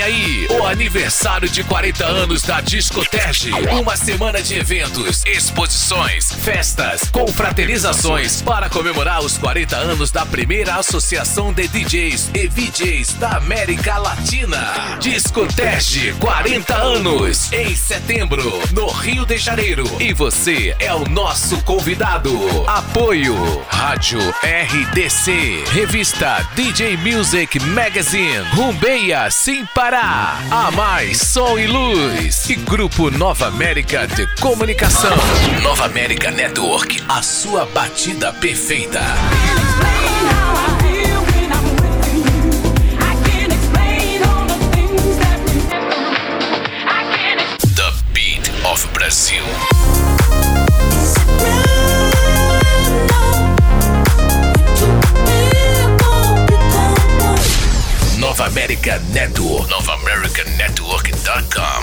Aí o aniversário de 40 anos da Discotege. Uma semana de eventos, exposições, festas, confraternizações para comemorar os 40 anos da primeira associação de DJs e VJs da América Latina. Discotege 40 anos em setembro no Rio de Janeiro. E você é o nosso convidado. Apoio Rádio RDC, revista DJ Music Magazine, Rumbeia sem A mais som e luz e Grupo Nova América de Comunicação. Nova América Network, a sua batida perfeita. The Beat of Brazil. Nova América Network. Nova American Network.com.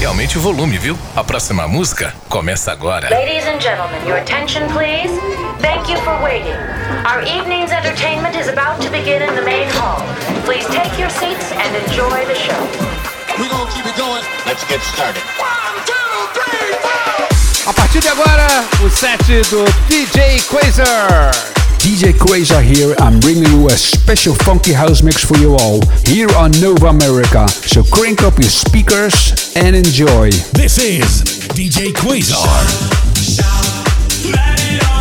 E aumente o volume, viu? A próxima música começa agora. Ladies and gentlemen, your attention please. Thank you for waiting. Our evening's entertainment is about to begin in the main hall. Please take your seats and enjoy the show. We're gonna keep it going. Let's get started. A partir de agora, o set do DJ Quasar. DJ Quasar here. I'm bringing you a special funky house mix for you all here on Nova America. So crank up your speakers and enjoy. This is DJ Quasar. Those one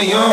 Zion.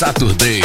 Saturday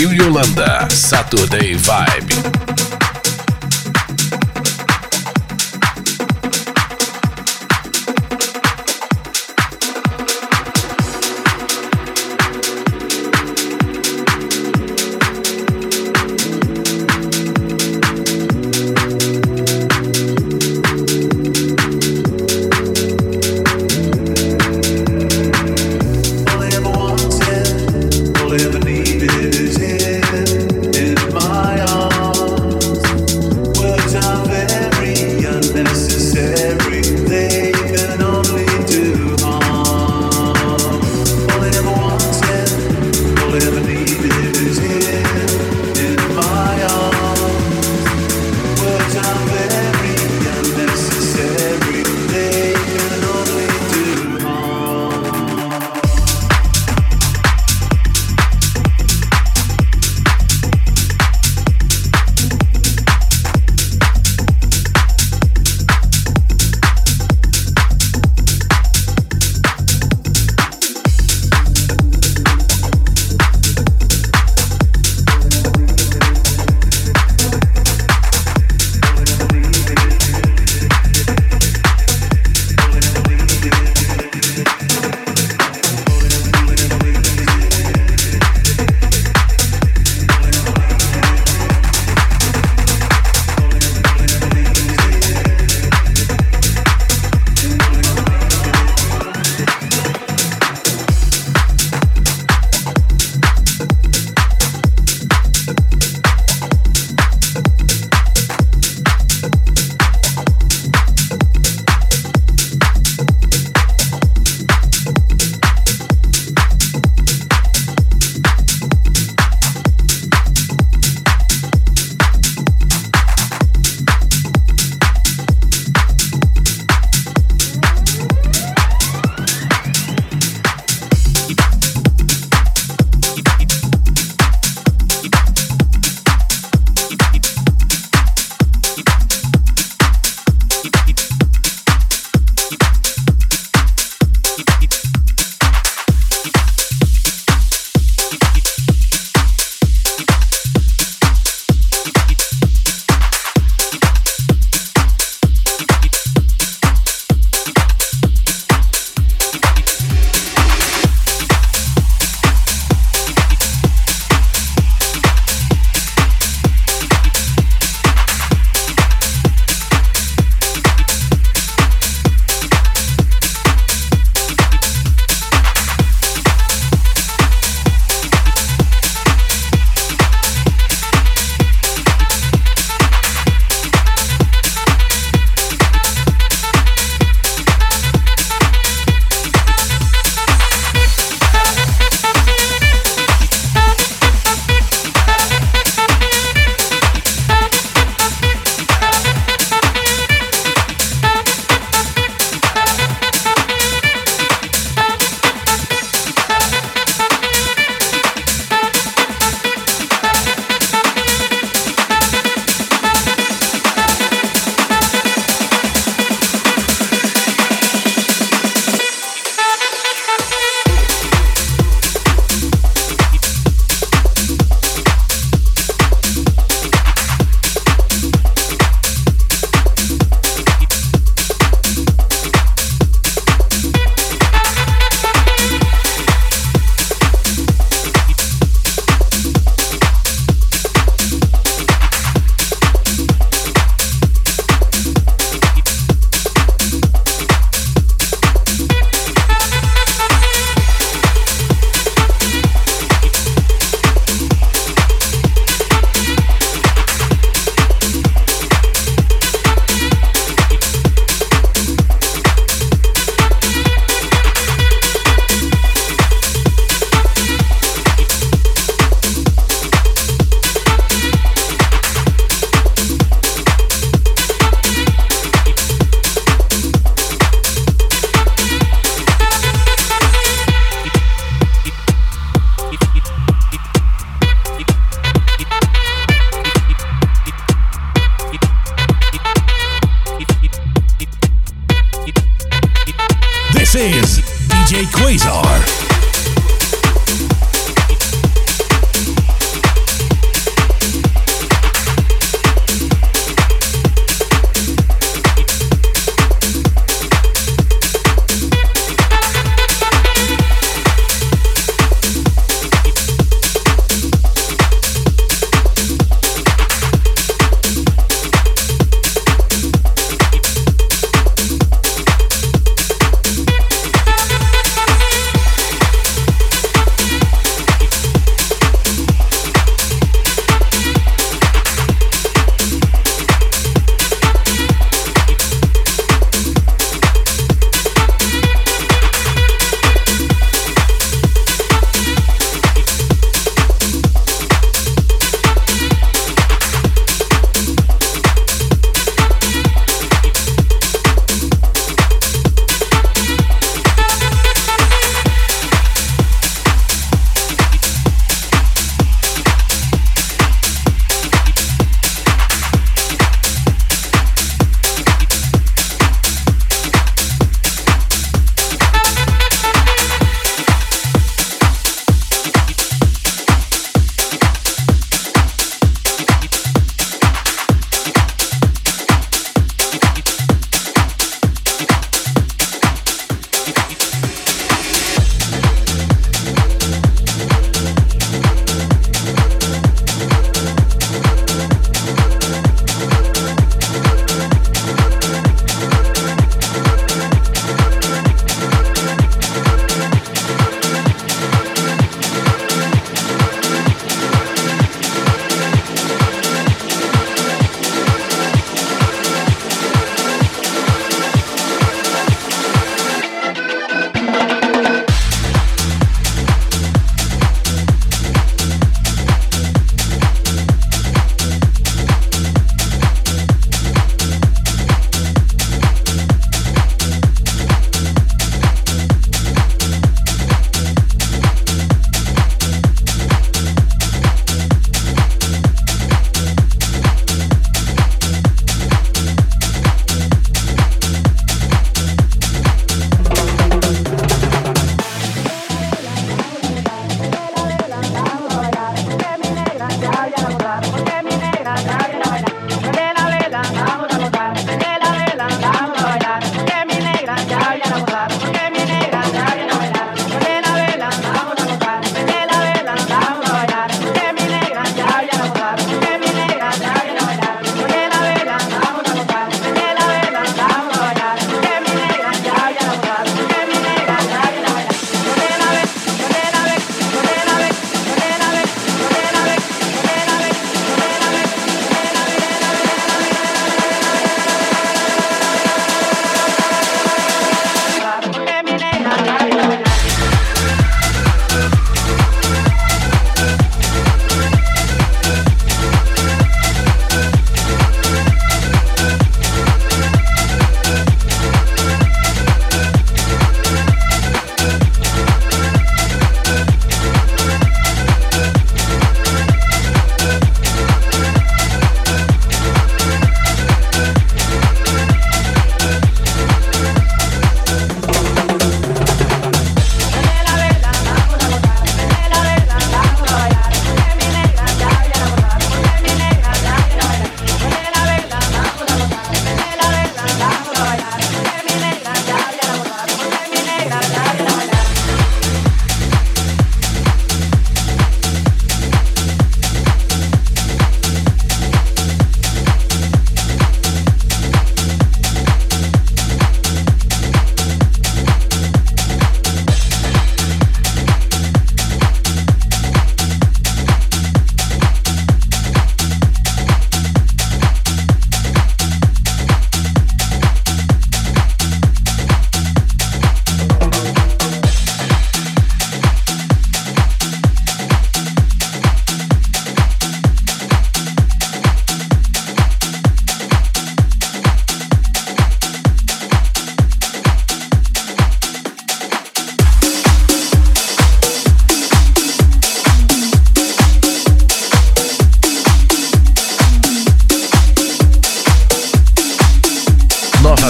e Holanda. Saturday Vibe.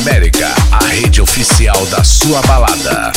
América, a rede oficial da sua balada.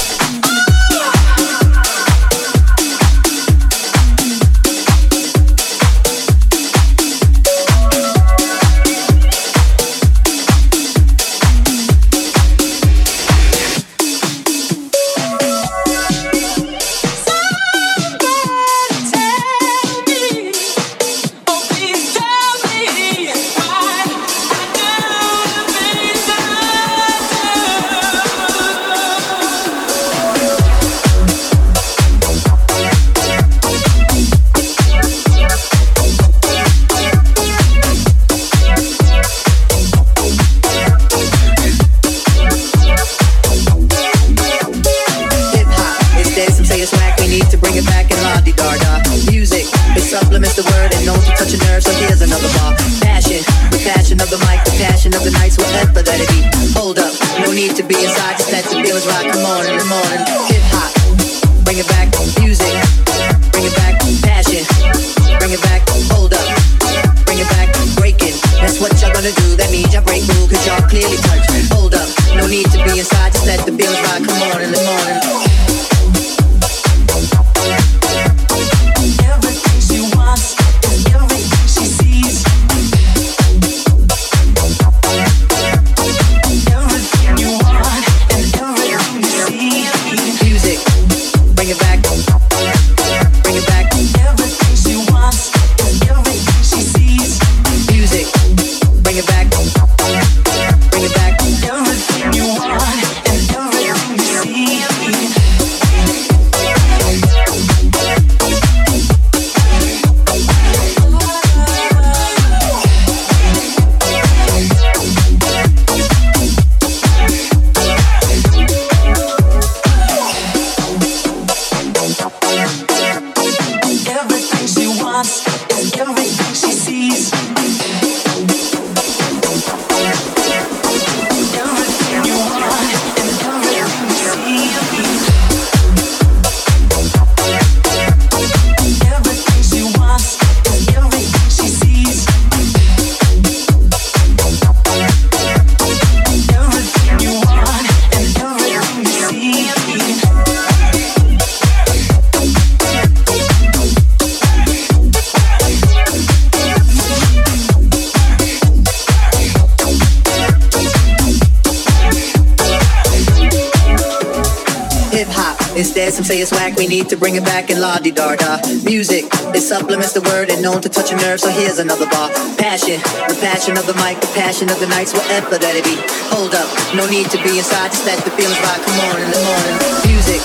to bring it back in la di da da. Music, it supplements the word and known to touch a nerve, so here's another bar. Passion, the passion of the mic, the passion of the nights, whatever that it be. Hold up, no need to be inside, just let the feelings rock. Come on in the morning. Music,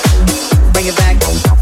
bring it back.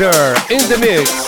In the mix.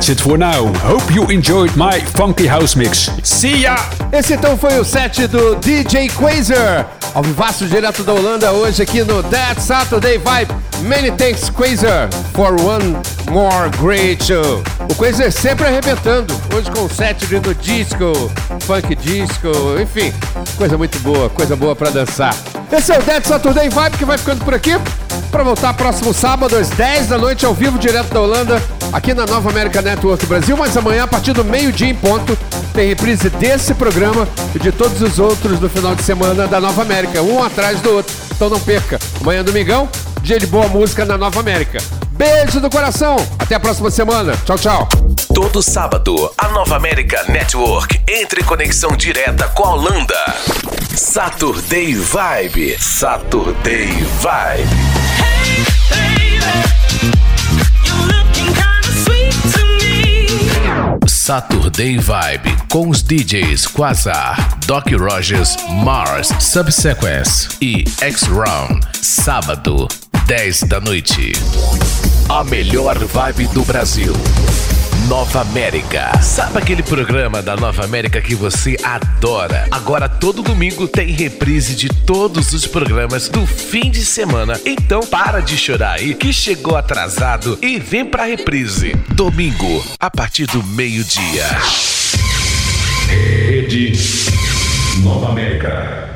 That's it for now. Hope you enjoyed my funky house mix. See ya! Esse então foi o set do DJ Quasar, ao vivaço direto da Holanda, hoje aqui no That Saturday Vibe. Many thanks, Quasar, for one more great show. O Quasar sempre arrebentando, hoje com o set de no disco, funk disco, enfim, coisa muito boa, coisa boa para dançar. Esse é o That Saturday Vibe que vai ficando por aqui. Para voltar próximo sábado às 10 da noite ao vivo direto da Holanda, aqui na Nova América Network Brasil, mas amanhã a partir do meio-dia em ponto tem reprise desse programa e de todos os outros do final de semana da Nova América, um atrás do outro. Então não perca. Amanhã domingão, dia de boa música na Nova América. Beijo do coração. Até a próxima semana. Tchau, tchau. Todo sábado, a Nova América Network entra em conexão direta com a Holanda. Saturday Vibe. Saturday Vibe. Saturday Vibe com os DJs Quasar, Doc Rogers, Mars, Subsequence e X-Round. Sábado, 10 da noite. A melhor vibe do Brasil. Nova América. Sabe aquele programa da Nova América que você adora? Agora todo domingo tem reprise de todos os programas do fim de semana. Então para de chorar aí que chegou atrasado e vem pra reprise. Domingo, a partir do meio-dia. Rede Nova América.